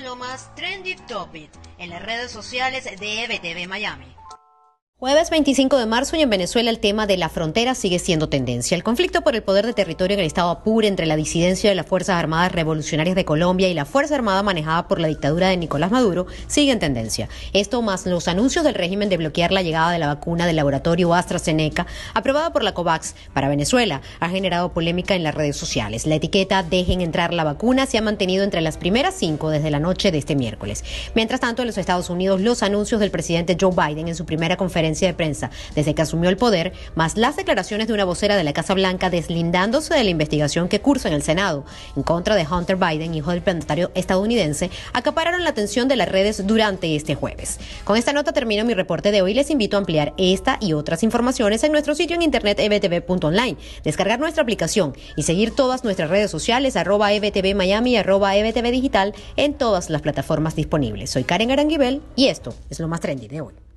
lo más trendy topic en las redes sociales de EBTV Miami. Jueves 25 de marzo y en Venezuela el tema de la frontera sigue siendo tendencia. El conflicto por el poder de territorio en el estado Apure entre la disidencia de las Fuerzas Armadas Revolucionarias de Colombia y la Fuerza Armada manejada por la dictadura de Nicolás Maduro sigue en tendencia. Esto más los anuncios del régimen de bloquear la llegada de la vacuna del laboratorio AstraZeneca aprobada por la COVAX para Venezuela ha generado polémica en las redes sociales. La etiqueta Dejen entrar la vacuna se ha mantenido entre las primeras cinco desde la noche de este miércoles. Mientras tanto, en los Estados Unidos los anuncios del presidente Joe Biden en su primera conferencia de prensa desde que asumió el poder, más las declaraciones de una vocera de la Casa Blanca deslindándose de la investigación que cursa en el Senado en contra de Hunter Biden, hijo del mandatario estadounidense, acapararon la atención de las redes durante este jueves. Con esta nota termino mi reporte de hoy. Les invito a ampliar esta y otras informaciones en nuestro sitio en internet ebtv.online, descargar nuestra aplicación y seguir todas nuestras redes sociales arroba ebtv Miami arroba ebtv digital en todas las plataformas disponibles. Soy Karen Aranguibel y esto es lo más trendy de hoy.